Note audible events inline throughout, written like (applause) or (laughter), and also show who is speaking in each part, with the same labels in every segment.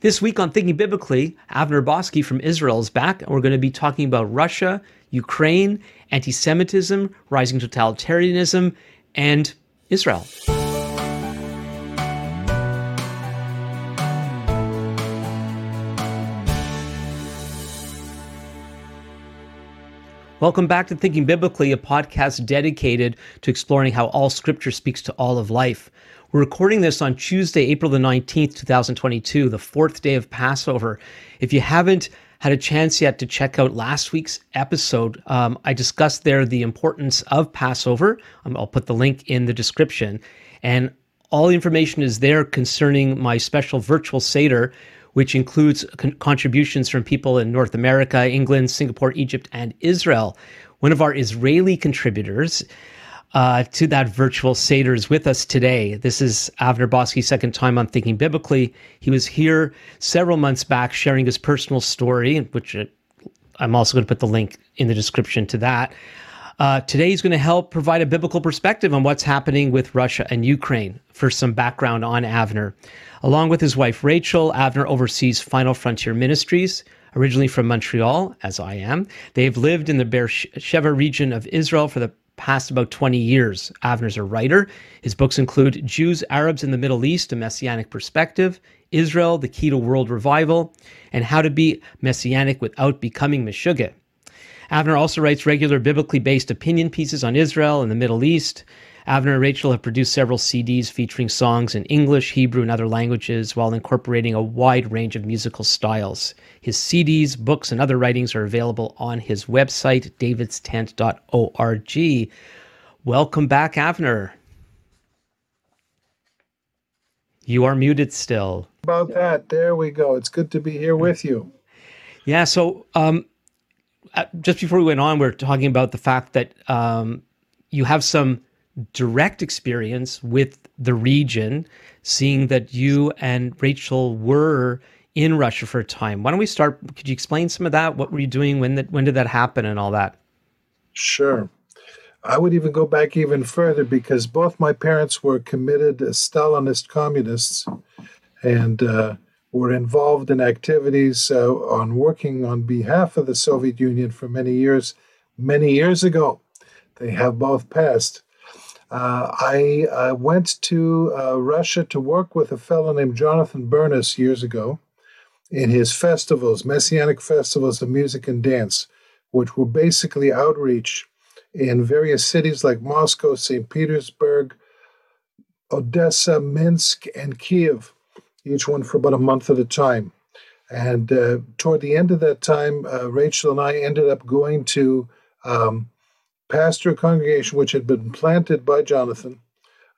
Speaker 1: This week on Thinking Biblically, Avner Boskey from Israel is back, and we're going to be talking about Russia, Ukraine, anti Semitism, rising totalitarianism, and Israel. Welcome back to Thinking Biblically, a podcast dedicated to exploring how all scripture speaks to all of life. We're recording this on Tuesday, April the 19th, 2022, the fourth day of Passover. If you haven't had a chance yet to check out last week's episode, um, I discussed there the importance of Passover. Um, I'll put the link in the description. And all the information is there concerning my special virtual Seder, which includes con- contributions from people in North America, England, Singapore, Egypt, and Israel. One of our Israeli contributors uh, to that virtual Seder is with us today. This is Avner Boskey's second time on Thinking Biblically. He was here several months back sharing his personal story, which uh, I'm also going to put the link in the description to that. Uh, today, he's going to help provide a biblical perspective on what's happening with Russia and Ukraine. For some background on Avner, along with his wife Rachel, Avner oversees Final Frontier Ministries, originally from Montreal, as I am. They've lived in the Beersheba region of Israel for the past about 20 years. Avner's a writer. His books include Jews, Arabs in the Middle East, a Messianic Perspective, Israel, The Key to World Revival, and How to Be Messianic Without Becoming Meshuggah. Avner also writes regular biblically based opinion pieces on Israel and the Middle East. Avner and Rachel have produced several CDs featuring songs in English, Hebrew, and other languages while incorporating a wide range of musical styles. His CDs, books, and other writings are available on his website, davidstent.org. Welcome back, Avner. You are muted still.
Speaker 2: About that, there we go. It's good to be here with you.
Speaker 1: Yeah. So, um, uh, just before we went on, we are talking about the fact that um, you have some direct experience with the region, seeing that you and Rachel were in Russia for a time. Why don't we start? Could you explain some of that? What were you doing? When that? When did that happen? And all that.
Speaker 2: Sure. I would even go back even further because both my parents were committed Stalinist communists and uh, were involved in activities uh, on working on behalf of the Soviet Union for many years, many years ago. They have both passed. Uh, I uh, went to uh, Russia to work with a fellow named Jonathan Bernis years ago in his festivals, messianic festivals of music and dance, which were basically outreach in various cities like Moscow, St. Petersburg, Odessa, Minsk, and Kiev, each one for about a month at a time. And uh, toward the end of that time, uh, Rachel and I ended up going to um, pastor a congregation which had been planted by Jonathan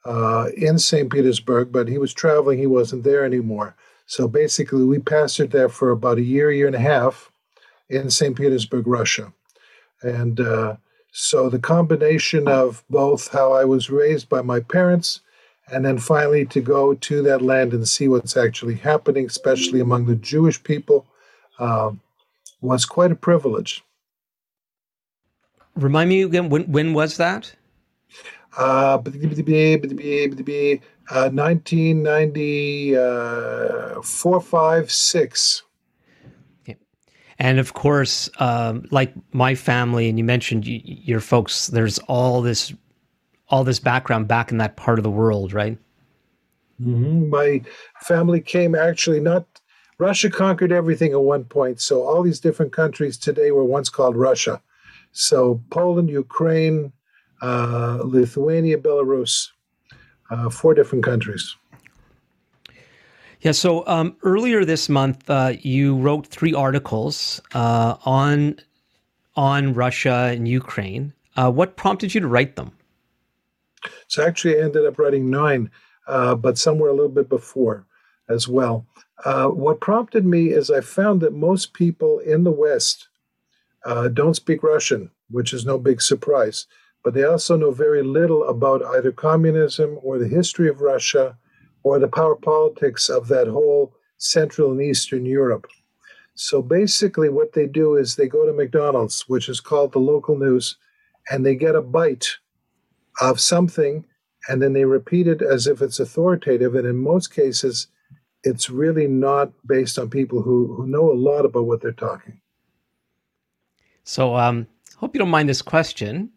Speaker 2: uh, in St. Petersburg, but he was traveling, he wasn't there anymore. So basically, we pastored there for about a year, year and a half in St. Petersburg, Russia. And uh, so the combination of both how I was raised by my parents and then finally to go to that land and see what's actually happening, especially among the Jewish people, uh, was quite a privilege.
Speaker 1: Remind me again, when when was that?
Speaker 2: Uh, 1994, uh, 5, 6.
Speaker 1: And of course, um, like my family, and you mentioned y- your folks, there's all this, all this background back in that part of the world, right?
Speaker 2: Mm-hmm. My family came actually not. Russia conquered everything at one point, so all these different countries today were once called Russia. So Poland, Ukraine, uh, Lithuania, Belarus, uh, four different countries.
Speaker 1: Yeah. So um, earlier this month, uh, you wrote three articles uh, on on Russia and Ukraine. Uh, what prompted you to write them?
Speaker 2: So actually, I ended up writing nine, uh, but somewhere a little bit before as well. what prompted me is I found that most people in the West uh, don't speak Russian, which is no big surprise. But they also know very little about either communism or the history of Russia or the power politics of that whole Central and Eastern Europe. So basically, what they do is they go to McDonald's, which is called the local news, and they get a bite of something, and then they repeat it as if it's authoritative. And in most cases, it's really not based on people who, who know a lot about what they're talking.
Speaker 1: So, um, hope you don't mind this question.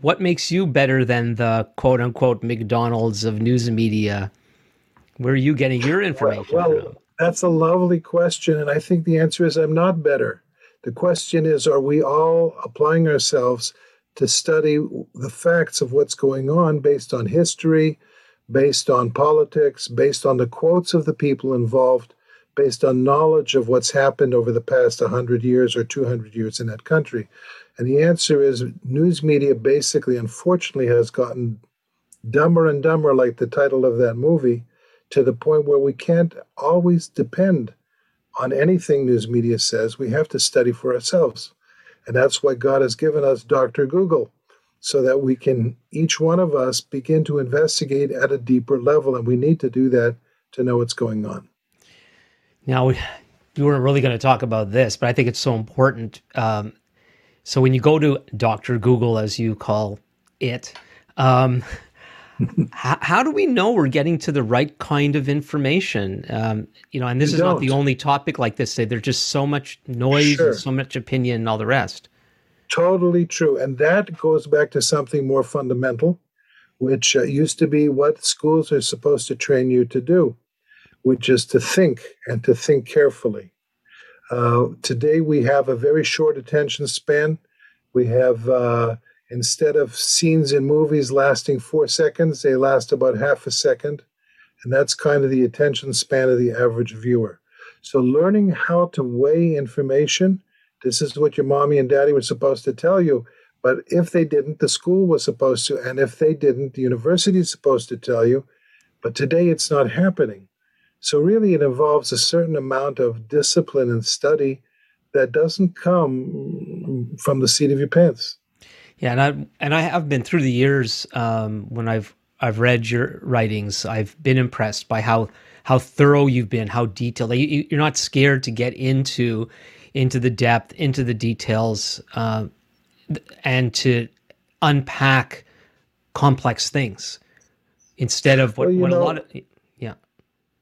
Speaker 1: What makes you better than the quote unquote McDonald's of news media? Where are you getting your information
Speaker 2: well, well
Speaker 1: from?
Speaker 2: That's a lovely question. And I think the answer is I'm not better. The question is are we all applying ourselves to study the facts of what's going on based on history, based on politics, based on the quotes of the people involved, based on knowledge of what's happened over the past 100 years or 200 years in that country? And the answer is news media basically, unfortunately, has gotten dumber and dumber, like the title of that movie, to the point where we can't always depend on anything news media says. We have to study for ourselves. And that's why God has given us Dr. Google, so that we can, each one of us, begin to investigate at a deeper level. And we need to do that to know what's going on.
Speaker 1: Now, we, we weren't really going to talk about this, but I think it's so important. Um, so when you go to Dr. Google, as you call it, um, (laughs) how, how, do we know we're getting to the right kind of information? Um, you know, and this you is don't. not the only topic like this. There's just so much noise sure. and so much opinion and all the rest.
Speaker 2: Totally true. And that goes back to something more fundamental, which uh, used to be what schools are supposed to train you to do, which is to think and to think carefully. Uh, today, we have a very short attention span. We have uh, Instead of scenes in movies lasting four seconds, they last about half a second. And that's kind of the attention span of the average viewer. So, learning how to weigh information, this is what your mommy and daddy were supposed to tell you. But if they didn't, the school was supposed to. And if they didn't, the university is supposed to tell you. But today it's not happening. So, really, it involves a certain amount of discipline and study that doesn't come from the seat of your pants.
Speaker 1: Yeah, and I and I have been through the years um, when I've I've read your writings. I've been impressed by how how thorough you've been, how detailed. You, are not scared to get into into the depth, into the details, uh, and to unpack complex things instead of what, well, what know, a lot of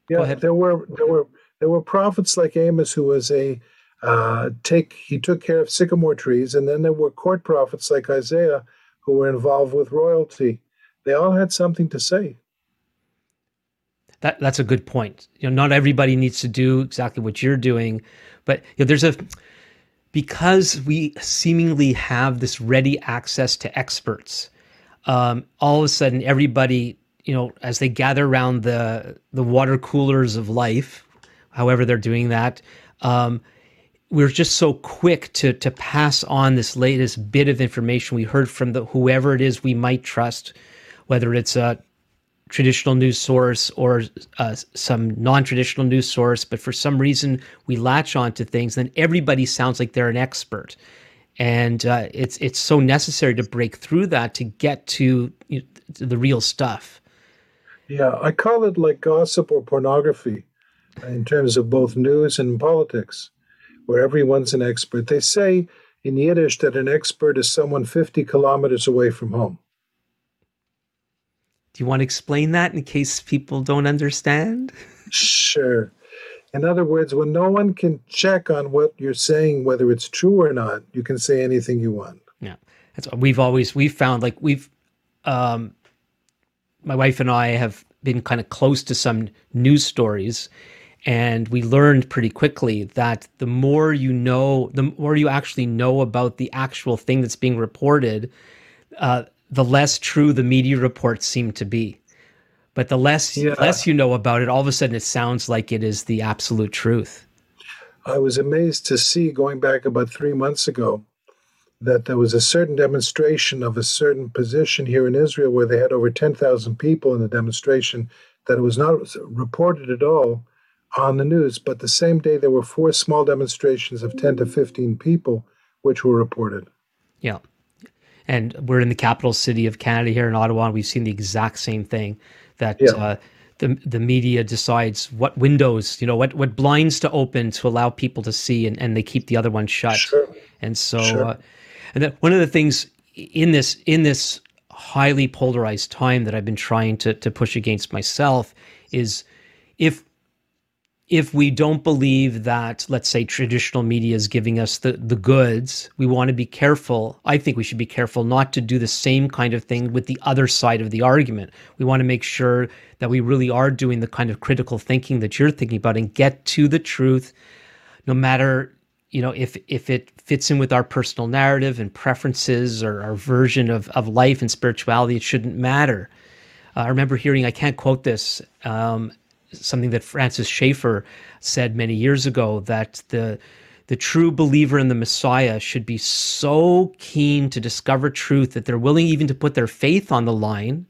Speaker 1: yeah.
Speaker 2: Yeah, there were there were there were prophets like Amos who was a uh, take he took care of sycamore trees, and then there were court prophets like Isaiah who were involved with royalty. They all had something to say.
Speaker 1: That that's a good point. You know, not everybody needs to do exactly what you're doing, but you know, there's a because we seemingly have this ready access to experts. Um, all of a sudden, everybody, you know, as they gather around the the water coolers of life, however they're doing that, um, we're just so quick to to pass on this latest bit of information we heard from the whoever it is we might trust, whether it's a traditional news source or uh, some non-traditional news source. But for some reason, we latch on to things, then everybody sounds like they're an expert, and uh, it's it's so necessary to break through that to get to, you know, to the real stuff.
Speaker 2: Yeah, I call it like gossip or pornography in terms of both news and politics where everyone's an expert. They say in Yiddish that an expert is someone 50 kilometers away from home.
Speaker 1: Do you want to explain that in case people don't understand?
Speaker 2: Sure. In other words, when no one can check on what you're saying, whether it's true or not, you can say anything you want.
Speaker 1: Yeah. That's what we've always we've found like we've um my wife and I have been kind of close to some news stories and we learned pretty quickly that the more you know, the more you actually know about the actual thing that's being reported, uh, the less true the media reports seem to be. But the less yeah. less you know about it, all of a sudden it sounds like it is the absolute truth.
Speaker 2: I was amazed to see going back about three months ago that there was a certain demonstration of a certain position here in Israel where they had over 10,000 people in the demonstration that it was not reported at all on the news, but the same day there were four small demonstrations of 10 to 15 people which were reported.
Speaker 1: Yeah. And we're in the capital city of Canada here in Ottawa, and we've seen the exact same thing that yeah. uh, the, the media decides what windows, you know, what, what blinds to open to allow people to see, and, and they keep the other ones shut.
Speaker 2: Sure.
Speaker 1: And so, sure. uh, and then one of the things in this, in this highly polarized time that I've been trying to, to push against myself is if if we don't believe that, let's say, traditional media is giving us the, the goods, we want to be careful. I think we should be careful not to do the same kind of thing with the other side of the argument. We want to make sure that we really are doing the kind of critical thinking that you're thinking about and get to the truth, no matter you know if if it fits in with our personal narrative and preferences or our version of, of life and spirituality, it shouldn't matter. Uh, I remember hearing, I can't quote this, um, something that Francis Schaeffer said many years ago that the the true believer in the Messiah should be so keen to discover truth that they're willing even to put their faith on the line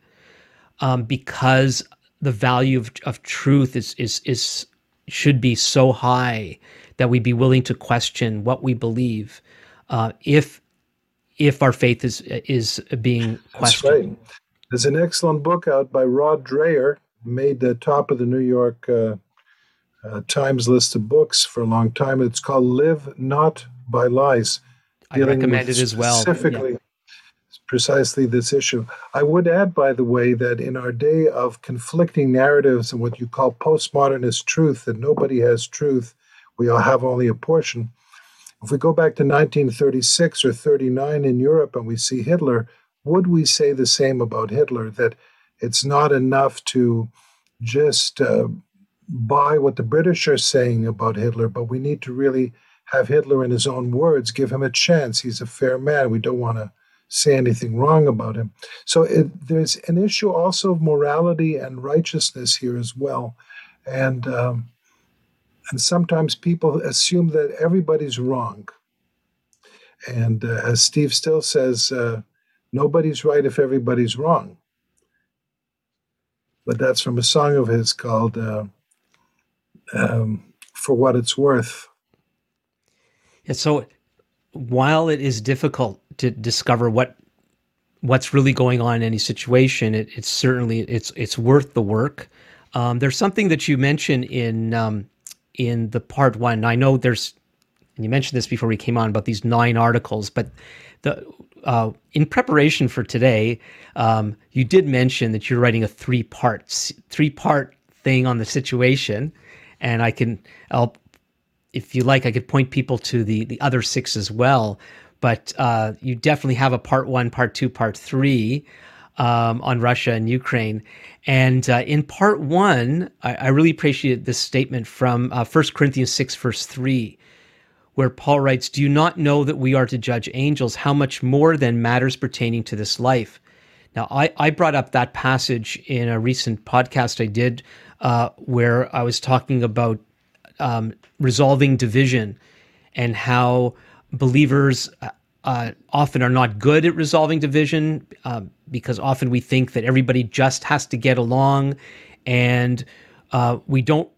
Speaker 1: um, because the value of, of truth is is is should be so high that we'd be willing to question what we believe uh, if if our faith is is being questioned.
Speaker 2: That's right. There's an excellent book out by Rod Dreher made the top of the New York uh, uh, Times list of books for a long time. It's called "Live Not by Lies."
Speaker 1: I recommend it as well.
Speaker 2: Specifically, yeah. Precisely this issue. I would add, by the way, that in our day of conflicting narratives and what you call postmodernist truth, that nobody has truth, we all have only a portion. If we go back to 1936 or 39 in Europe and we see Hitler, would we say the same about Hitler? That it's not enough to just uh, buy what the British are saying about Hitler, but we need to really have Hitler in his own words, give him a chance. He's a fair man. We don't want to say anything wrong about him. So it, there's an issue also of morality and righteousness here as well. And um, and sometimes people assume that everybody's wrong. And uh, as Steve Stills says, uh, nobody's right if everybody's wrong but that's from a song of his called uh, um, "For What It's Worth."
Speaker 1: Yeah. So while it is difficult to discover what what's really going on in any situation, it, it's certainly it's it's worth the work. Um, there's something that you mentioned in um, in the part one. I know there's, and you mentioned this before we came on about these nine articles, but the uh, in preparation for today, um, you did mention that you're writing a three parts three part thing on the situation, and I can, I'll, if you like, I could point people to the the other six as well. But uh, you definitely have a part one, part two, part three um, on Russia and Ukraine. And uh, in part one, I, I, really appreciate this statement from uh, 1 Corinthians 6, verse 3 where Paul writes, Do you not know that we are to judge angels? How much more than matters pertaining to this life? Now, I, I brought up that passage in a recent podcast I did uh, where I was talking about um, resolving division and how believers uh, uh, often are not good at resolving division uh, because often we think that everybody just has to get along and uh, we don't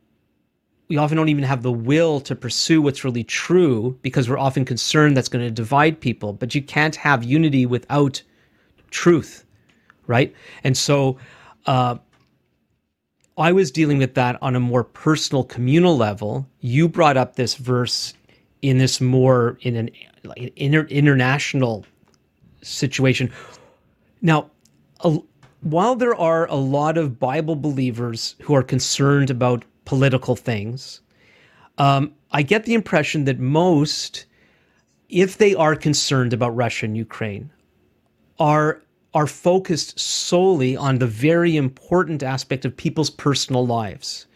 Speaker 1: we often don't even have the will to pursue what's really true because we're often concerned that's going to divide people. But you can't have unity without truth, right? And so uh, I was dealing with that on a more personal, communal level. You brought up this verse in this more in an like inter- international situation. Now, a, while there are a lot of Bible believers who are concerned about political things. Um, I get the impression that most, if they are concerned about Russia and Ukraine, are are focused solely on the very important aspect of people's personal lives.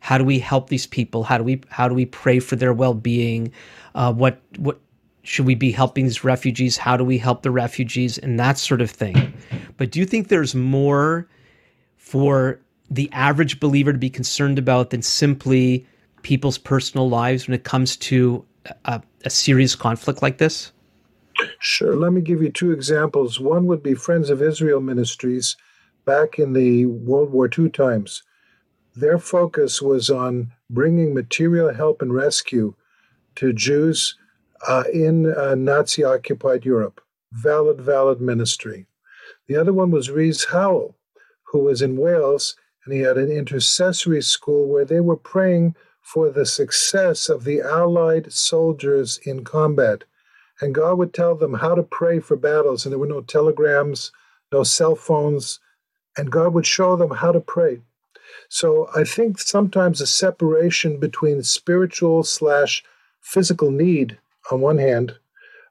Speaker 1: How do we help these people? How do we how do we pray for their well being? Uh, what what should we be helping these refugees? How do we help the refugees and that sort of thing? But do you think there's more for the average believer to be concerned about than simply people's personal lives when it comes to a, a serious conflict like this?
Speaker 2: Sure. Let me give you two examples. One would be Friends of Israel Ministries back in the World War II times. Their focus was on bringing material help and rescue to Jews uh, in uh, Nazi occupied Europe. Valid, valid ministry. The other one was Rees Howell, who was in Wales and he had an intercessory school where they were praying for the success of the Allied soldiers in combat. And God would tell them how to pray for battles, and there were no telegrams, no cell phones, and God would show them how to pray. So I think sometimes a separation between spiritual slash physical need on one hand,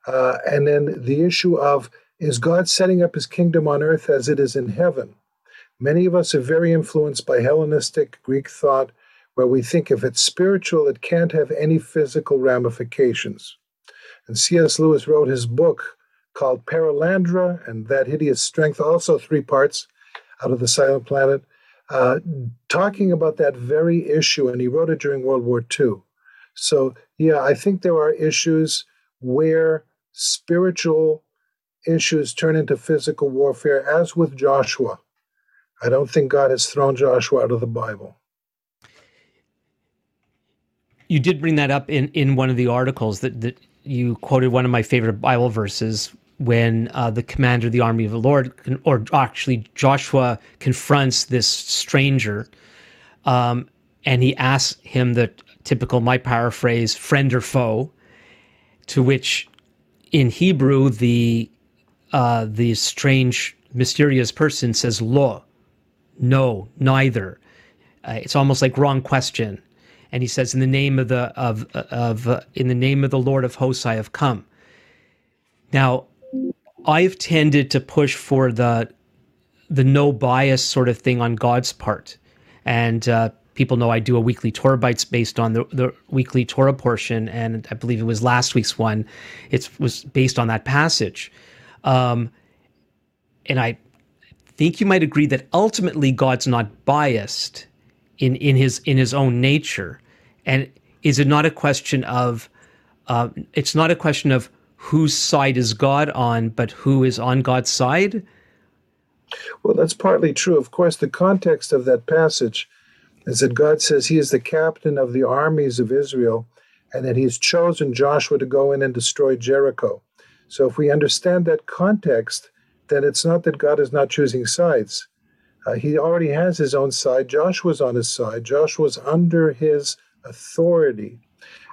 Speaker 2: uh, and then the issue of is God setting up his kingdom on earth as it is in heaven? Many of us are very influenced by Hellenistic Greek thought, where we think if it's spiritual, it can't have any physical ramifications. And C.S. Lewis wrote his book called Perelandra and That Hideous Strength, also three parts out of the Silent Planet, uh, talking about that very issue. And he wrote it during World War II. So, yeah, I think there are issues where spiritual issues turn into physical warfare, as with Joshua. I don't think God has thrown Joshua out of the Bible.
Speaker 1: You did bring that up in, in one of the articles that, that you quoted one of my favorite Bible verses when uh, the commander of the army of the Lord, or actually Joshua, confronts this stranger, um, and he asks him the typical, my paraphrase, friend or foe, to which in Hebrew the uh, the strange, mysterious person says lo, no, neither. Uh, it's almost like wrong question, and he says, "In the name of the of of uh, in the name of the Lord of hosts, I have come." Now, I've tended to push for the the no bias sort of thing on God's part, and uh, people know I do a weekly Torah bites based on the, the weekly Torah portion, and I believe it was last week's one. It was based on that passage, um, and I think you might agree that ultimately God's not biased in in his in his own nature, and is it not a question of uh, it's not a question of whose side is God on, but who is on God's side?
Speaker 2: Well, that's partly true. Of course, the context of that passage is that God says he is the captain of the armies of Israel and that he's chosen Joshua to go in and destroy Jericho. So if we understand that context, then it's not that God is not choosing sides. Uh, he already has his own side. Joshua's on his side. Joshua's under his authority.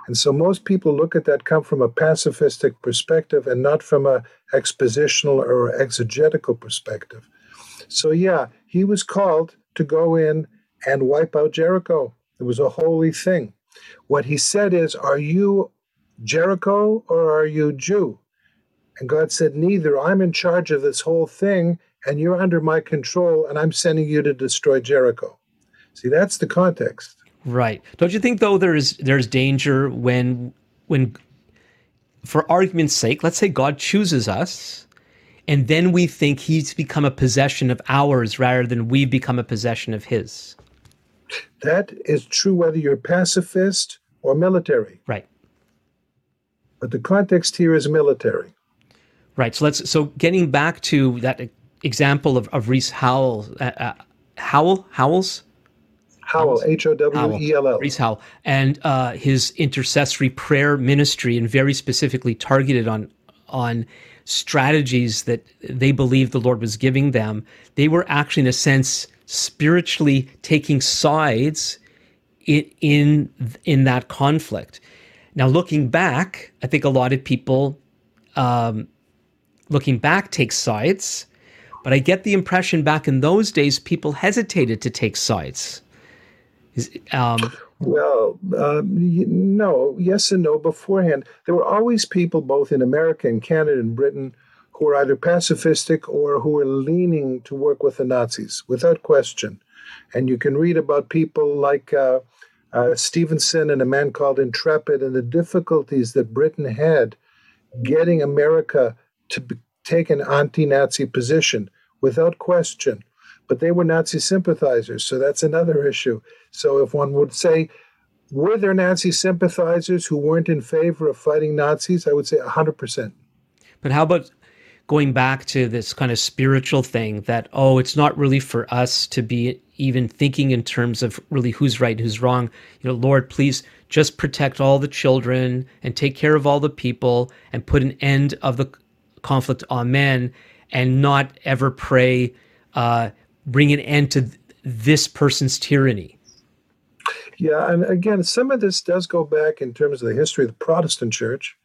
Speaker 2: And so most people look at that come from a pacifistic perspective and not from a expositional or exegetical perspective. So yeah, he was called to go in and wipe out Jericho. It was a holy thing. What he said is, Are you Jericho or are you Jew? And God said, Neither. I'm in charge of this whole thing, and you're under my control, and I'm sending you to destroy Jericho. See, that's the context.
Speaker 1: Right. Don't you think though there's there's danger when when for argument's sake, let's say God chooses us and then we think he's become a possession of ours rather than we become a possession of his.
Speaker 2: That is true whether you're pacifist or military.
Speaker 1: Right.
Speaker 2: But the context here is military.
Speaker 1: Right. So let's so getting back to that example of, of Rees Howell, uh, uh, Howell, Howells,
Speaker 2: Howell, H O W E L L.
Speaker 1: Rees Howell, and uh, his intercessory prayer ministry, and very specifically targeted on on strategies that they believed the Lord was giving them. They were actually, in a sense, spiritually taking sides in in, in that conflict. Now, looking back, I think a lot of people, um, looking back, take sides. But I get the impression back in those days, people hesitated to take sides.
Speaker 2: Um, well, uh, no, yes and no. Beforehand, there were always people, both in America and Canada and Britain, who were either pacifistic or who were leaning to work with the Nazis, without question. And you can read about people like uh, uh, Stephenson and a man called Intrepid and the difficulties that Britain had getting America to take an anti Nazi position, without question but they were Nazi sympathizers. So that's another issue. So if one would say, were there Nazi sympathizers who weren't in favor of fighting Nazis? I would say 100%.
Speaker 1: But how about going back to this kind of spiritual thing that, oh, it's not really for us to be even thinking in terms of really who's right who's wrong. You know, Lord, please just protect all the children and take care of all the people and put an end of the conflict. Amen. And not ever pray, uh, bring an end to this person's tyranny.
Speaker 2: Yeah, and again, some of this does go back in terms of the history of the Protestant church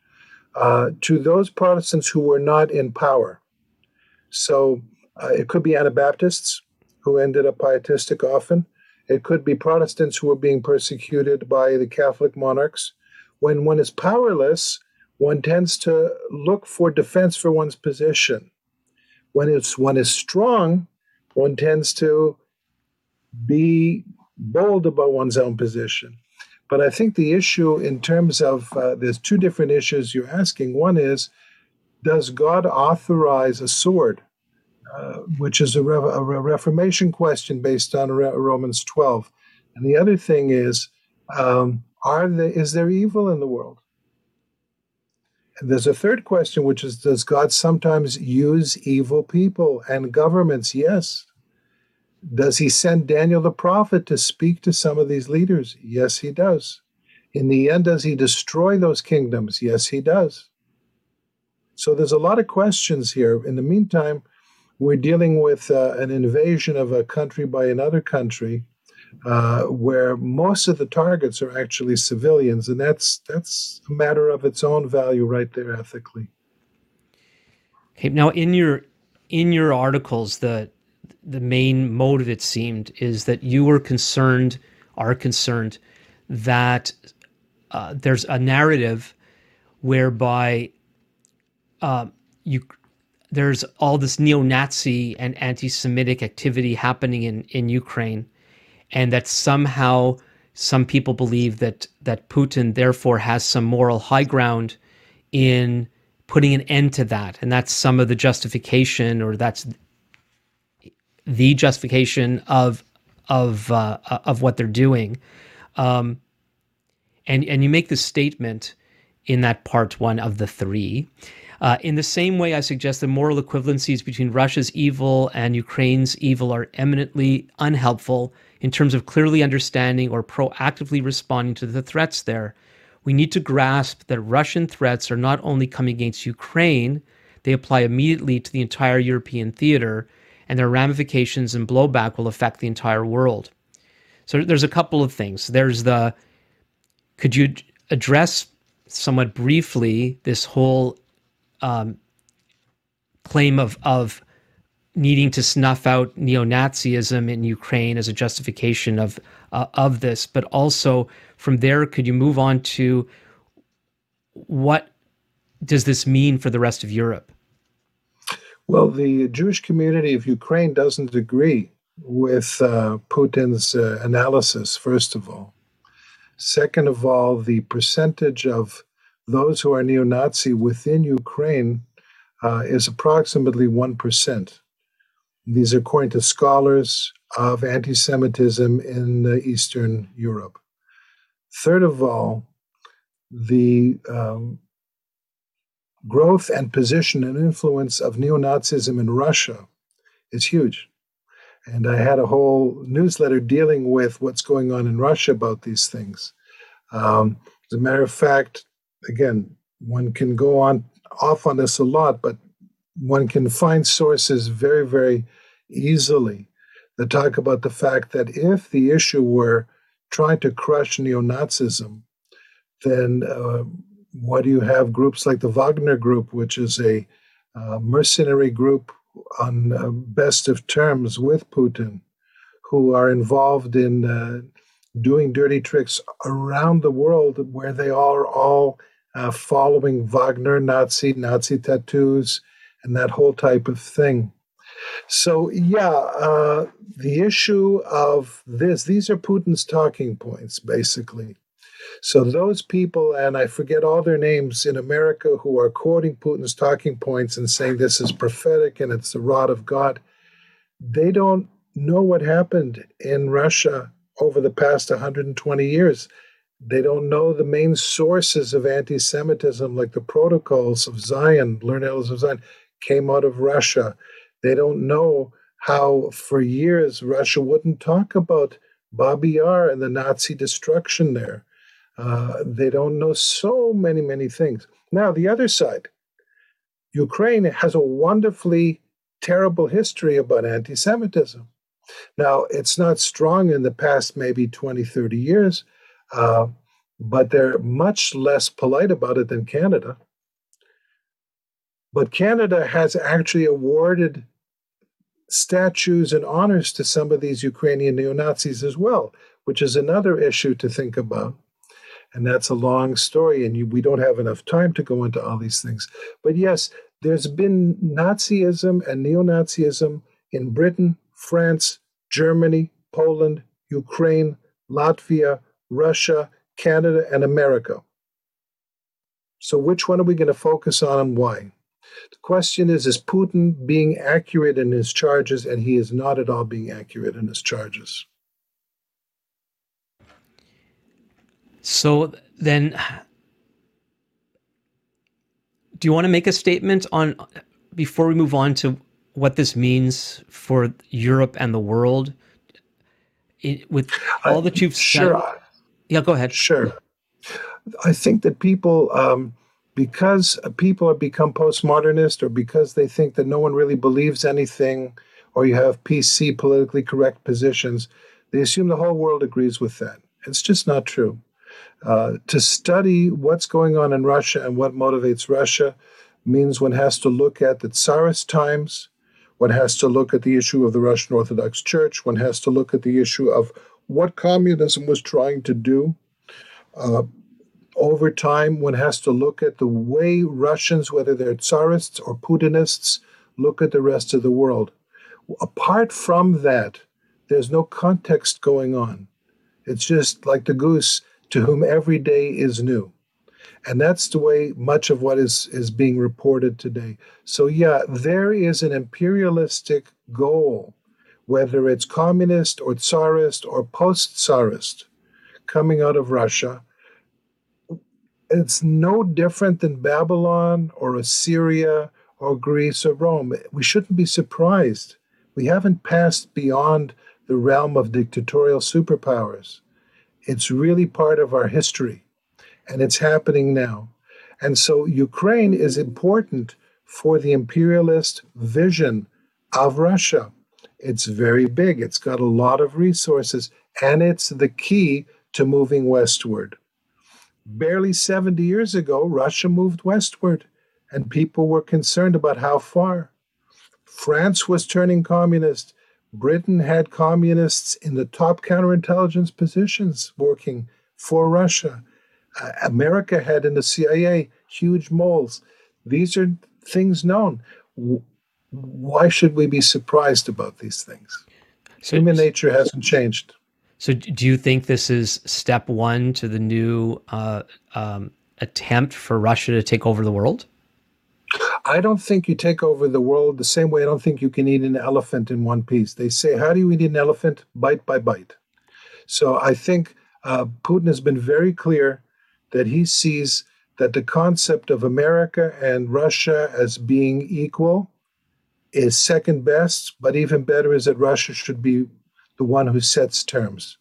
Speaker 2: uh, to those Protestants who were not in power. So uh, it could be Anabaptists who ended up pietistic often. It could be Protestants who are being persecuted by the Catholic monarchs. When one is powerless, one tends to look for defense for one's position. When it's one is strong, one tends to be bold about one's own position. But I think the issue, in terms of uh, there's two different issues you're asking. One is, does God authorize a sword? Uh, which is a, re- a, Reformation question based on Re- Romans 12. And the other thing is, um, are there, is there evil in the world? And there's a third question, which is, does God sometimes use evil people and governments? Yes. Does he send Daniel the prophet to speak to some of these leaders? Yes, he does. In the end, does he destroy those kingdoms? Yes, he does. So there's a lot of questions here. In the meantime, we're dealing with uh, an invasion of a country by another country uh, where most of the targets are actually civilians, and that's that's a matter of its own value right there ethically.
Speaker 1: Okay, now in your in your articles, the the main motive it seemed is that you were concerned, are concerned that uh, there's a narrative whereby uh, you there's all this neo-Nazi and anti-Semitic activity happening in in Ukraine, and that somehow some people believe that that Putin therefore has some moral high ground in putting an end to that, and that's some of the justification, or that's the justification of of uh, of what they're doing. Um, and and you make the statement in that part one of the three uh, in the same way, I suggest the moral equivalencies between Russia's evil and Ukraine's evil are eminently unhelpful in terms of clearly understanding or proactively responding to the threats there. We need to grasp that Russian threats are not only coming against Ukraine, they apply immediately to the entire European theater, and their ramifications and blowback will affect the entire world. So there's a couple of things. There's the could you address somewhat briefly this whole um, claim of of needing to snuff out neo-Nazism in Ukraine as a justification of uh, of this, but also from there, could you move on to what does this mean for the rest of Europe?
Speaker 2: Well, the Jewish community of Ukraine doesn't agree with uh, Putin's uh, analysis. First of all, second of all, the percentage of those who are neo Nazi within Ukraine uh, is approximately 1%. These are according to scholars of anti Semitism in uh, Eastern Europe. Third of all, the um, growth and position and influence of neo Nazism in Russia is huge. And I had a whole newsletter dealing with what's going on in Russia about these things. Um, as a matter of fact, again, one can go on off on this a lot, but one can find sources very, very easily that talk about the fact that if the issue were trying to crush neo Nazism, then uh, what do you have groups like the Wagner Group, which is a uh, mercenary group on uh, best of terms with Putin, who are involved in uh, doing dirty tricks around the world where they are all uh, following Wagner, Nazi, Nazi tattoos, and that whole type of thing. So, yeah, uh, the issue of this, these are Putin's talking points, basically. So, those people, and I forget all their names in America, who are quoting Putin's talking points and saying this is prophetic and it's the rod of God, they don't know what happened in Russia over the past 120 years. They don't know the main sources of anti Semitism, like the protocols of Zion, learned of Zion, came out of Russia. They don't know how, for years, Russia wouldn't talk about Babi Yar and the Nazi destruction there. Uh, they don't know so many, many things. Now, the other side, Ukraine has a wonderfully terrible history about anti Semitism. Now, it's not strong in the past maybe 20, 30 years, uh, but they're much less polite about it than Canada. But Canada has actually awarded statues and honors to some of these Ukrainian neo Nazis as well, which is another issue to think about. And that's a long story, and you, we don't have enough time to go into all these things. But yes, there's been Nazism and neo Nazism in Britain, France, Germany, Poland, Ukraine, Latvia, Russia, Canada, and America. So, which one are we going to focus on and why? The question is Is Putin being accurate in his charges? And he is not at all being accurate in his charges.
Speaker 1: So then, do you want to make a statement on before we move on to what this means for Europe and the world? It, with all that you've
Speaker 2: sure. said,
Speaker 1: yeah, go ahead.
Speaker 2: Sure. I think that people, um, because people have become postmodernist, or because they think that no one really believes anything, or you have PC politically correct positions, they assume the whole world agrees with that. It's just not true. Uh, to study what's going on in Russia and what motivates Russia means one has to look at the Tsarist times, one has to look at the issue of the Russian Orthodox Church, one has to look at the issue of what communism was trying to do. Uh, over time, one has to look at the way Russians, whether they're Tsarists or Putinists, look at the rest of the world. Apart from that, there's no context going on. It's just like the goose to whom every day is new. And that's the way much of what is, is being reported today. So, yeah, there is an imperialistic goal, whether it's communist or tsarist or post tsarist, coming out of Russia. It's no different than Babylon or Assyria or Greece or Rome. We shouldn't be surprised. We haven't passed beyond the realm of dictatorial superpowers. It's really part of our history, and it's happening now. And so Ukraine is important for the imperialist vision of Russia. It's very big, it's got a lot of resources, and it's the key to moving westward. Barely 70 years ago, Russia moved westward, and people were concerned about how far. France was turning communist. Britain had communists in the top counterintelligence positions working for Russia. Uh, America had in the CIA huge moles. These are things known. Why should we be surprised about these things? So, Human nature hasn't changed.
Speaker 1: So, do you think this is step one to the new uh, um, attempt for Russia to take over the world?
Speaker 2: I don't think you take over the world the same way I don't think you can eat an elephant in one piece. They say, How do you eat an elephant? Bite by bite. So I think uh, Putin has been very clear that he sees that the concept of America and Russia as being equal is second best, but even better is that Russia should be the one who sets terms.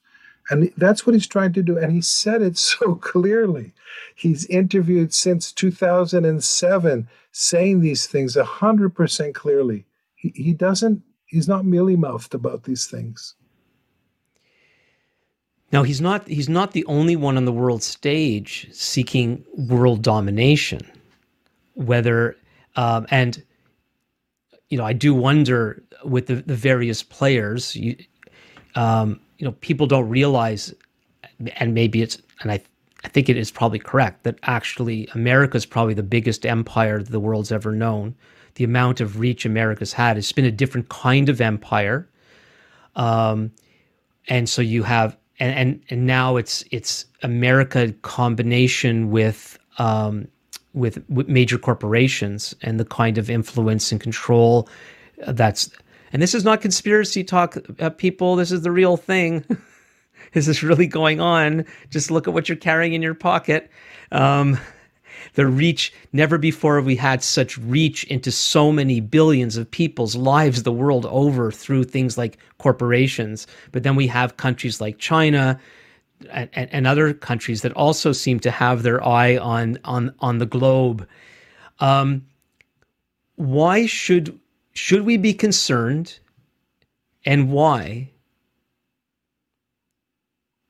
Speaker 2: And that's what he's trying to do. And he said it so (laughs) clearly. He's interviewed since 2007 saying these things 100% clearly. He, he doesn't, he's not mealy mouthed about these things.
Speaker 1: Now he's not he's not the only one on the world stage seeking world domination. Whether um, and you know, I do wonder with the, the various players. You, um, you know, people don't realize, and maybe it's, and I, I think it is probably correct that actually America is probably the biggest empire the world's ever known. The amount of reach America's had, it's been a different kind of empire, um, and so you have, and and and now it's it's America combination with um, with, with major corporations and the kind of influence and control that's and this is not conspiracy talk, uh, people. This is the real thing. (laughs) is this really going on? Just look at what you're carrying in your pocket. Um, the reach, never before have we had such reach into so many billions of people's lives the world over through things like corporations. But then we have countries like China, and, and, other countries that also seem to have their eye on on on the globe. Um, why should should we be concerned and why?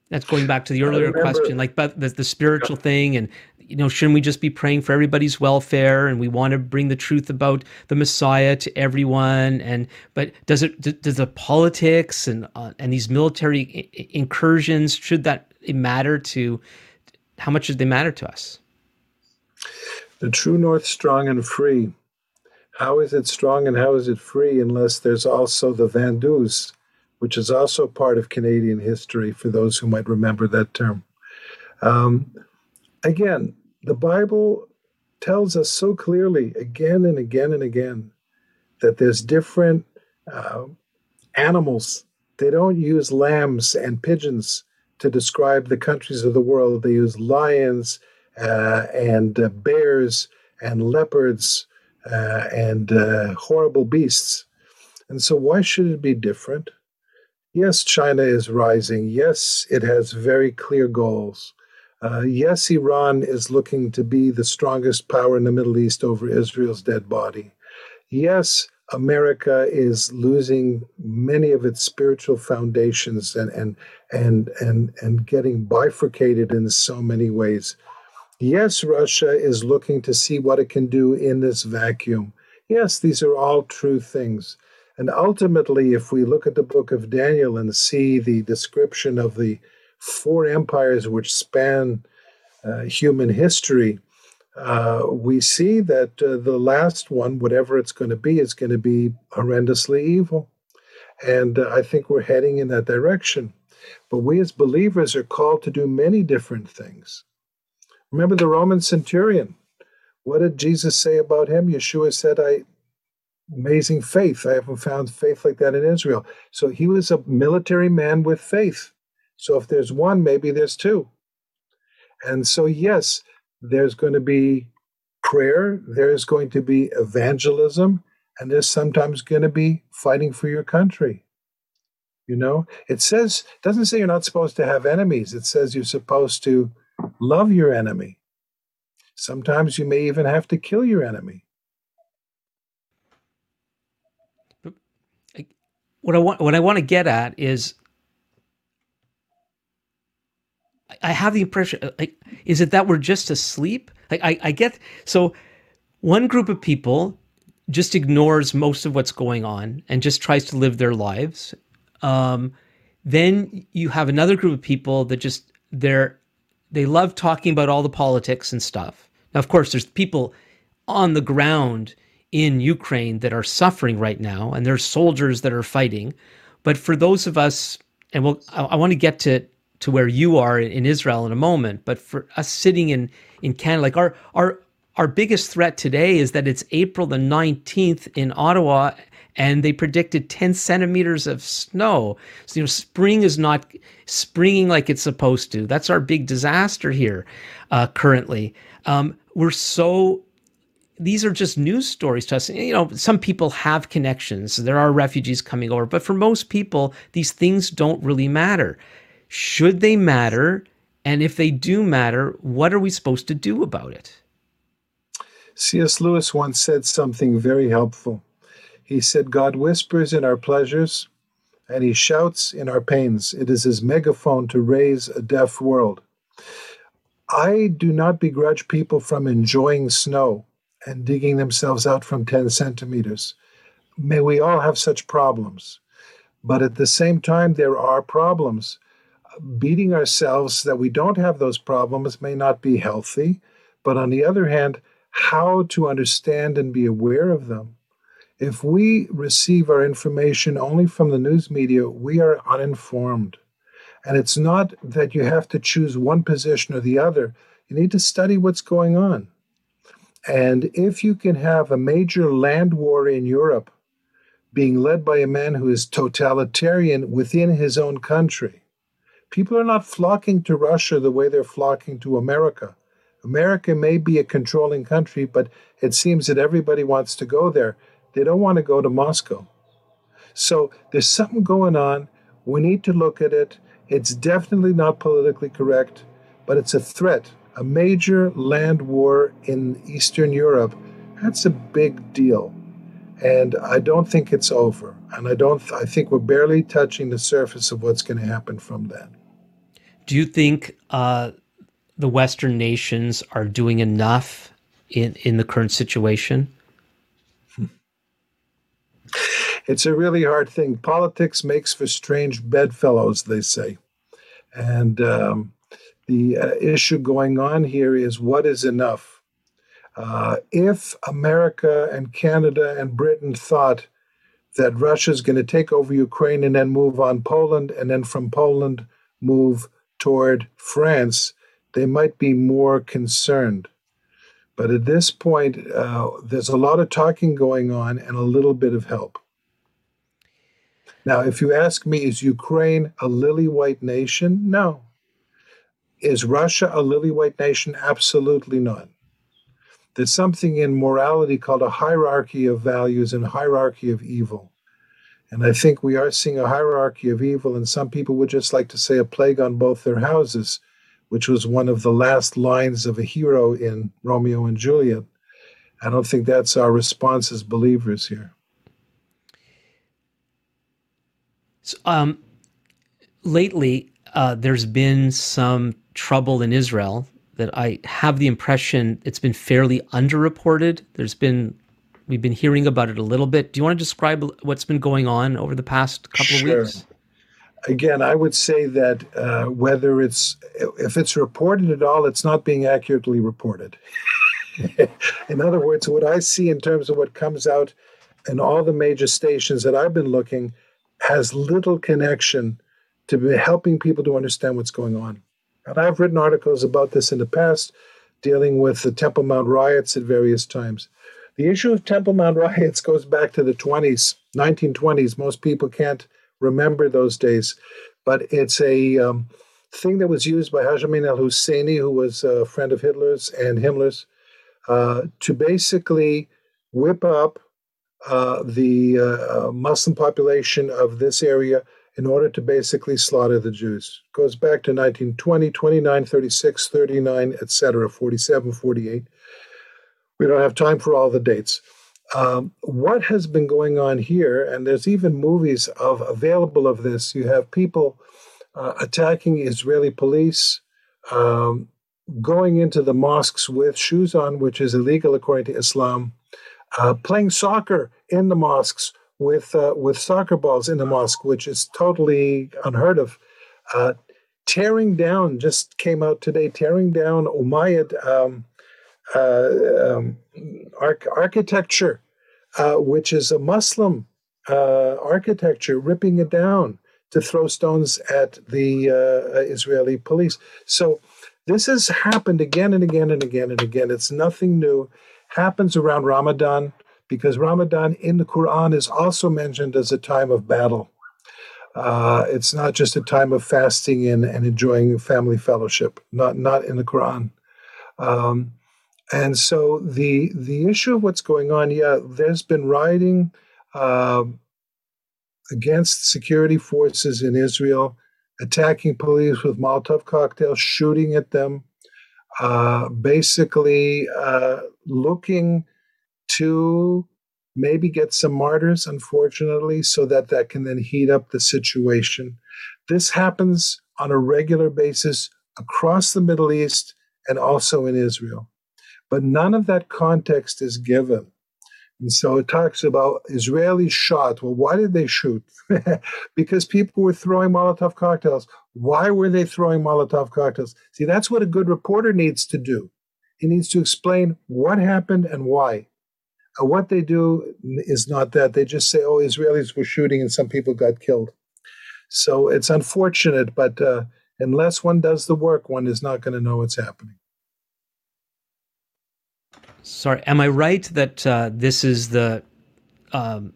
Speaker 1: That's going back to the earlier question, like but the, the spiritual thing and you know, shouldn't we just be praying for everybody's welfare and we want to bring the truth about the Messiah to everyone? And but does it does the politics and uh, and these military incursions should that matter to how much should they matter to us?
Speaker 2: The true north strong and free. How is it strong and how is it free unless there's also the Van Doos, which is also part of Canadian history for those who might remember that term. Um, again, the Bible tells us so clearly again and again and again that there's different uh, animals. They don't use lambs and pigeons to describe the countries of the world. They use lions uh, and uh, bears and leopards and uh, horrible beasts. And so, why should it be different? Yes, China is rising. Yes, it has very clear goals. Uh, yes, Iran is looking to be the strongest power in the Middle East over Israel's dead body. Yes, America is losing many of its spiritual foundations and and and and and getting bifurcated in so many ways. Yes, Russia is looking to see what it can do in this vacuum. Yes, these are all true things. And ultimately, if we look at the book of Daniel and see the description of the four empires which span uh, human history, uh, we see that uh, the last one, whatever it's going to be, is going to be horrendously evil. And uh, I think we're heading in that direction. But we as believers are called to do many different things. Remember the Roman centurion. What did Jesus say about him? Yeshua said, I amazing faith. I haven't found faith like that in Israel. So he was a military man with faith. So if there's one, maybe there's two. And so, yes, there's going to be prayer, there's going to be evangelism, and there's sometimes going to be fighting for your country. You know, it says, doesn't say you're not supposed to have enemies. It says you're supposed to love your enemy. Sometimes you may even have to kill your enemy.
Speaker 1: What I want, what I want to get at is I have the impression, uh, like, is it that we're just asleep? Like, I, I get so one group of people just ignores most of what's going on and just tries to live their lives. Um, then you have another group of people that just they're they love talking about all the politics and stuff. Now, of course, there's people on the ground in Ukraine that are suffering right now, and there's soldiers that are fighting. But for those of us, and we'll, I, I want to get to to where you are in Israel in a moment. But for us sitting in in Canada, like our our our biggest threat today is that it's April the 19th in Ottawa and they predicted 10 centimeters of snow. So, you know, spring is not springing like it's supposed to. That's our big disaster here uh, currently. Um, we're so, these are just news stories to us. You know, some people have connections. There are refugees coming over, but for most people, these things don't really matter. Should they matter? And if they do matter, what are we supposed to do about it?
Speaker 2: C.S. Lewis once said something very helpful. He said, God whispers in our pleasures and he shouts in our pains. It is his megaphone to raise a deaf world. I do not begrudge people from enjoying snow and digging themselves out from 10 centimeters. May we all have such problems. But at the same time, there are problems beating ourselves that we don't have those problems may not be healthy. But on the other hand, how to understand and be aware of them. If we receive our information only from the news media, we are uninformed. And it's not that you have to choose one position or the other, you need to study what's going on. And if you can have a major land war in Europe being led by a man who is totalitarian within his own country, people are not flocking to Russia the way they're flocking to America. America may be a controlling country, but it seems that everybody wants to go there. They don't want to go to Moscow. So there's something going on. We need to look at it. It's definitely not politically correct, but it's a threat. A major land war in Eastern Europe, that's a big deal. And I don't think it's over. And I don't I think we're barely touching the surface of what's going to happen from that.
Speaker 1: Do you think uh, the Western nations are doing enough in, in the current situation?
Speaker 2: It's a really hard thing. Politics makes for strange bedfellows, they say. And um, the uh, issue going on here is what is enough? Uh, if America and Canada and Britain thought that Russia is going to take over Ukraine and then move on Poland, and then from Poland move toward France, they might be more concerned. But at this point, uh, there's a lot of talking going on and a little bit of help. Now, if you ask me, is Ukraine a lily white nation? No. Is Russia a lily white nation? Absolutely not. There's something in morality called a hierarchy of values and hierarchy of evil. And I think we are seeing a hierarchy of evil, and some people would just like to say a plague on both their houses, which was one of the last lines of a hero in Romeo and Juliet. I don't think that's our response as believers here.
Speaker 1: So, um, lately, uh, there's been some trouble in Israel that I have the impression it's been fairly underreported. There's been we've been hearing about it a little bit. Do you want to describe what's been going on over the past couple sure. of weeks?
Speaker 2: Again, I would say that uh, whether it's if it's reported at all, it's not being accurately reported. (laughs) in other words, what I see in terms of what comes out in all the major stations that I've been looking has little connection to helping people to understand what's going on. And I've written articles about this in the past, dealing with the Temple Mount riots at various times. The issue of Temple Mount (laughs) riots goes back to the 20s, 1920s. Most people can't remember those days, but it's a um, thing that was used by Haj Amin al Husseini, who was a friend of Hitler's and Himmler's, uh, to basically whip up uh, the uh, Muslim population of this area in order to basically slaughter the Jews. It goes back to 1920, 29, 36, 39, etc., 47, 48. We don't have time for all the dates. Um, what has been going on here, and there's even movies of available of this. You have people uh, attacking Israeli police, um, going into the mosques with shoes on, which is illegal according to Islam, uh, playing soccer in the mosques with uh, with soccer balls in the mosque, which is totally unheard of. Uh, tearing down just came out today. Tearing down Umayyad um, um, arch- architecture, uh, which is a Muslim uh, architecture, ripping it down to throw stones at the Israeli police. So this has happened again and again and again and again. It's nothing new. Happens around Ramadan because Ramadan in the Quran is also mentioned as a time of battle. Uh, it's not just a time of fasting and, and enjoying family fellowship, not not in the Quran. Um, and so the the issue of what's going on, yeah, there's been rioting uh, against security forces in Israel, attacking police with Molotov cocktails, shooting at them, uh, basically uh, looking to maybe get some martyrs, unfortunately, so that that can then heat up the situation. This happens on a regular basis across the Middle East and also in Israel. But none of that context is given. And so it talks about Israelis shot. Well, why did they shoot? (laughs) because people were throwing Molotov cocktails. Why were they throwing Molotov cocktails? See, that's what a good reporter needs to do. He needs to explain what happened and why. Uh, what they do is not that. They just say, oh, Israelis were shooting and some people got killed. So it's unfortunate, but uh, unless one does the work, one is not going to know what's happening.
Speaker 1: Sorry, am I right that uh, this is the um,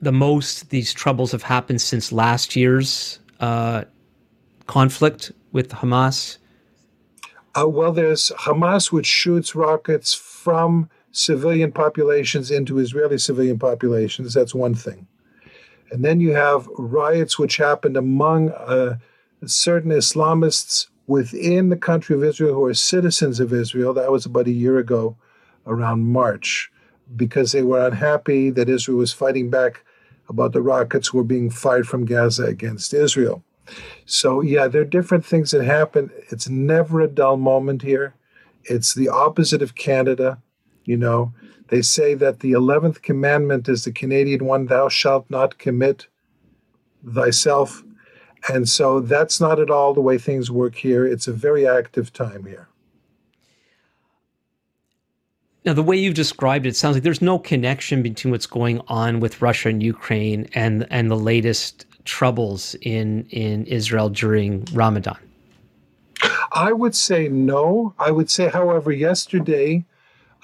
Speaker 1: the most these troubles have happened since last year's uh, conflict with Hamas?
Speaker 2: Uh, well, there's Hamas, which shoots rockets from civilian populations into Israeli civilian populations. That's one thing. And then you have riots which happened among uh, certain Islamists within the country of Israel who are citizens of Israel. That was about a year ago, around March, because they were unhappy that Israel was fighting back about the rockets were being fired from Gaza against Israel. So, yeah, there are different things that happen. It's never a dull moment here. It's the opposite of Canada. You know, they say that the 11th commandment is the Canadian one thou shalt not commit thyself. And so that's not at all the way things work here. It's a very active time here.
Speaker 1: Now, the way you've described it, it sounds like there's no connection between what's going on with Russia and Ukraine and and the latest troubles in in Israel during Ramadan.
Speaker 2: I would say no. I would say, however, yesterday,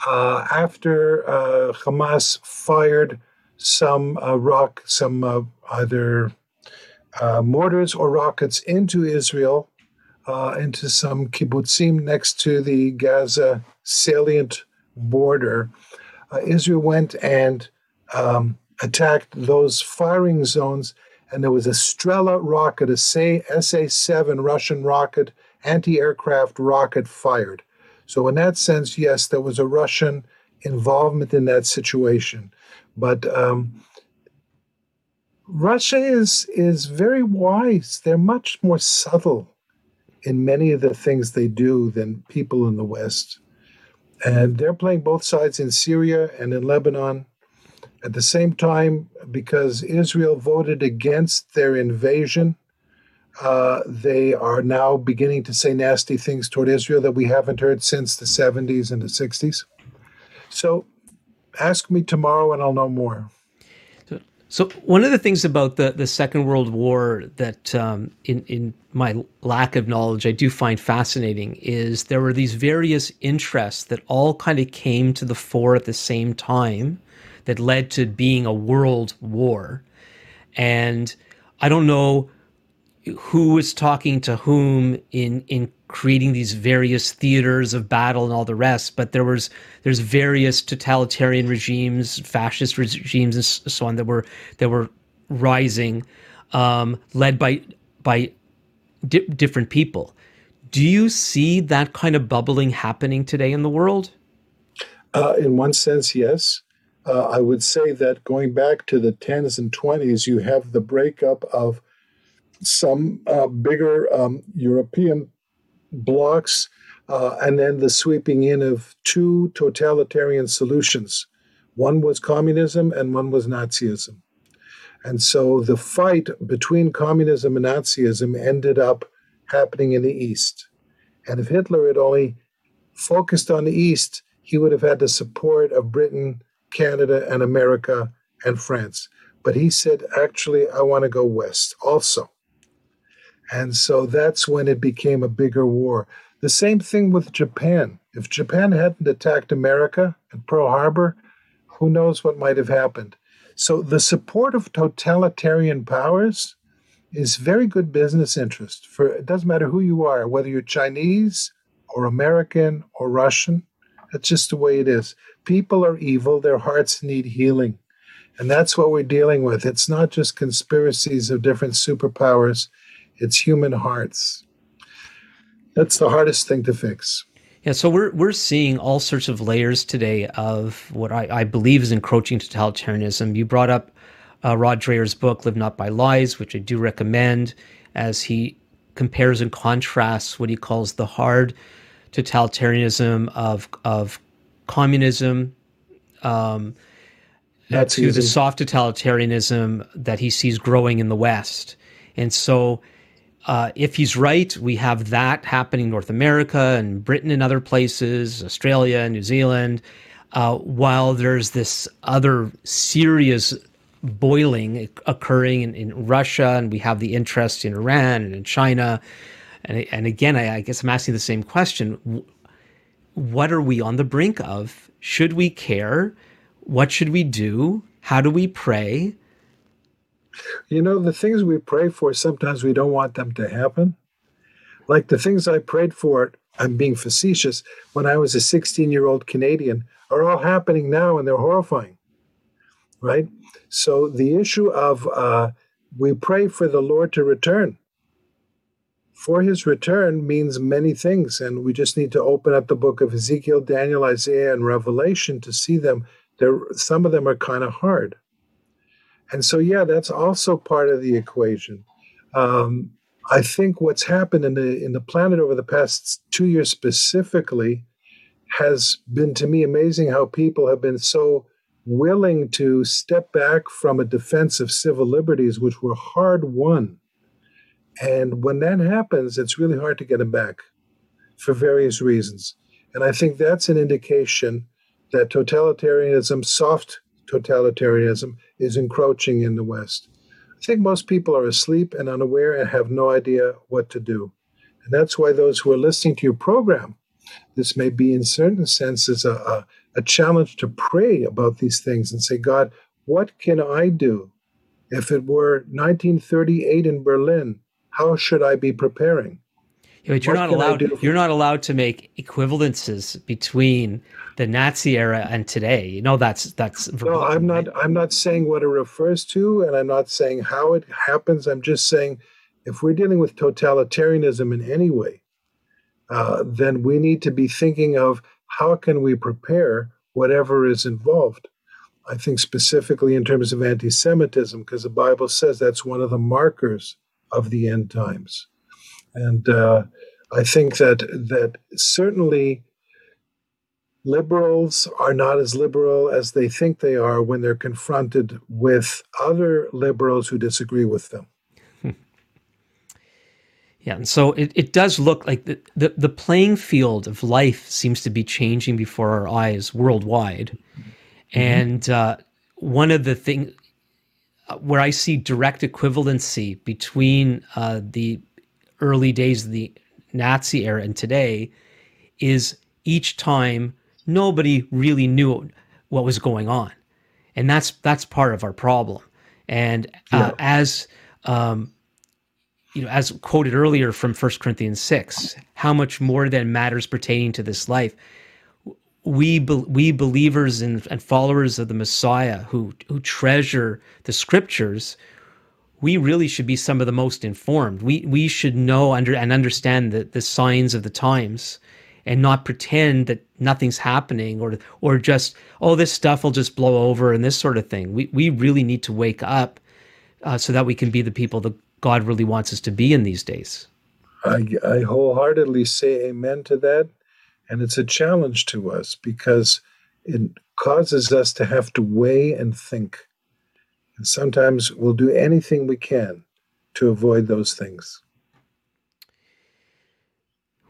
Speaker 2: uh, after uh, Hamas fired some uh, rock, some uh, either uh, mortars or rockets into Israel, uh, into some kibbutzim next to the Gaza salient border, Israel went and um, attacked those firing zones. And there was a Strela rocket, a SA 7 Russian rocket anti aircraft rocket fired. So, in that sense, yes, there was a Russian involvement in that situation. But um, Russia is, is very wise. They're much more subtle in many of the things they do than people in the West. And they're playing both sides in Syria and in Lebanon. At the same time, because Israel voted against their invasion uh, they are now beginning to say nasty things toward Israel that we haven't heard since the 70s and the 60s. So ask me tomorrow and I'll know more.
Speaker 1: So, one of the things about the, the Second World War that, um, in, in my lack of knowledge, I do find fascinating is there were these various interests that all kind of came to the fore at the same time that led to being a world war. And I don't know who was talking to whom in in creating these various theaters of battle and all the rest but there was there's various totalitarian regimes fascist regimes and so on that were that were rising um, led by by di- different people. Do you see that kind of bubbling happening today in the world?
Speaker 2: Uh, in one sense yes. Uh, i would say that going back to the 10s and 20s you have the breakup of some uh, bigger um, European blocks, uh, and then the sweeping in of two totalitarian solutions. One was communism, and one was Nazism. And so the fight between communism and Nazism ended up happening in the East. And if Hitler had only focused on the East, he would have had the support of Britain, Canada, and America and France. But he said, actually, I want to go West also. And so that's when it became a bigger war. The same thing with Japan. If Japan hadn't attacked America at Pearl Harbor, who knows what might have happened. So the support of totalitarian powers is very good business interest for it doesn't matter who you are, whether you're Chinese or American or Russian. That's just the way it is. People are evil, their hearts need healing. And that's what we're dealing with. It's not just conspiracies of different superpowers it's human hearts. That's the hardest thing to fix.
Speaker 1: Yeah, so we're we're seeing all sorts of layers today of what I, I believe is encroaching totalitarianism. You brought up uh, Rod Dreher's book, Live Not by Lies, which I do recommend, as he compares and contrasts what he calls the hard totalitarianism of of communism um, to the soft totalitarianism that he sees growing in the West. And so uh, if he's right, we have that happening in North America and Britain and other places, Australia, and New Zealand, uh, while there's this other serious boiling occurring in, in, Russia, and we have the interest in Iran and in China. And, and again, I, I guess I'm asking the same question. What are we on the brink of? Should we care? What should we do? How do we pray?
Speaker 2: You know, the things we pray for, sometimes we don't want them to happen. Like the things I prayed for, I'm being facetious, when I was a 16 year old Canadian, are all happening now and they're horrifying, right? So the issue of uh, we pray for the Lord to return. For his return means many things, and we just need to open up the book of Ezekiel, Daniel, Isaiah, and Revelation to see them. There, some of them are kind of hard. And so, yeah, that's also part of the equation. Um, I think what's happened in the in the planet over the past two years specifically has been to me amazing how people have been so willing to step back from a defense of civil liberties, which were hard won. And when that happens, it's really hard to get them back for various reasons. And I think that's an indication that totalitarianism, soft totalitarianism, is encroaching in the West. I think most people are asleep and unaware and have no idea what to do. And that's why those who are listening to your program, this may be in certain senses a, a, a challenge to pray about these things and say, God, what can I do? If it were 1938 in Berlin, how should I be preparing?
Speaker 1: Yeah, but you're what not allowed. You're not allowed to make equivalences between the Nazi era and today. You know that's that's.
Speaker 2: No, I'm not. I'm not saying what it refers to, and I'm not saying how it happens. I'm just saying if we're dealing with totalitarianism in any way, uh, then we need to be thinking of how can we prepare whatever is involved. I think specifically in terms of anti-Semitism, because the Bible says that's one of the markers of the end times, and uh, I think that that certainly liberals are not as liberal as they think they are when they're confronted with other liberals who disagree with them. (laughs)
Speaker 1: Yeah, and so it, it does look like the, the, the, playing field of life seems to be changing before our eyes worldwide. Mm-hmm. And uh, one of the things uh, where I see direct equivalency between uh, the early days of the Nazi era and today is each time nobody really knew what was going on, and that's that's part of our problem. And uh, yeah. as um, you know, as quoted earlier from 1 Corinthians 6, how much more than matters pertaining to this life. We, be, we believers and, and followers of the Messiah who, who treasure the scriptures, we really should be some of the most informed. We, we should know under, and understand the, the signs of the times and not pretend that nothing's happening or or just oh this stuff will just blow over and this sort of thing. We we really need to wake up uh, so that we can be the people that God really wants us to be in these days.
Speaker 2: I, I wholeheartedly say amen to that, and it's a challenge to us because it causes us to have to weigh and think, and sometimes we'll do anything we can to avoid those things.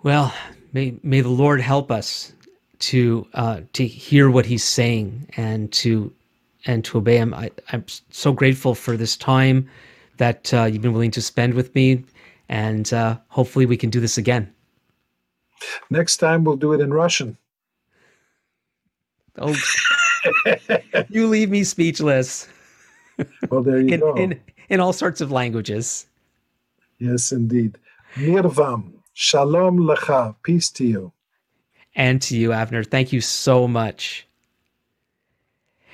Speaker 1: Well, may may the Lord help us to uh, to hear what He's saying and to and to obey Him. I, I'm so grateful for this time that uh, you've been willing to spend with me, and uh, hopefully we can do this again.
Speaker 2: Next time we'll do it in Russian.
Speaker 1: Oh, (laughs) you leave me speechless.
Speaker 2: Well, there you
Speaker 1: in,
Speaker 2: go.
Speaker 1: In, in all sorts of languages.
Speaker 2: Yes, indeed. Mir vam. Shalom lecha. Peace to you.
Speaker 1: And to you, Avner. Thank you so much.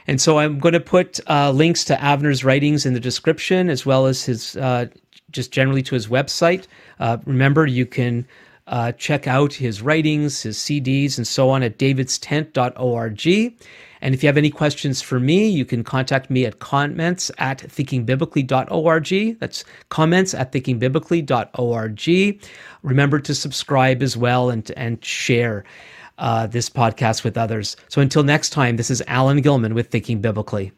Speaker 1: And so I'm going to put uh, links to Avner's writings in the description, as well as his uh, just generally to his website. Uh, remember, you can uh, check out his writings, his CDs, and so on at davidstent.org. And if you have any questions for me, you can contact me at comments at thinkingbiblically.org. That's comments at thinkingbiblically.org. Remember to subscribe as well and, and share uh, this podcast with others. So until next time, this is Alan Gilman with Thinking Biblically.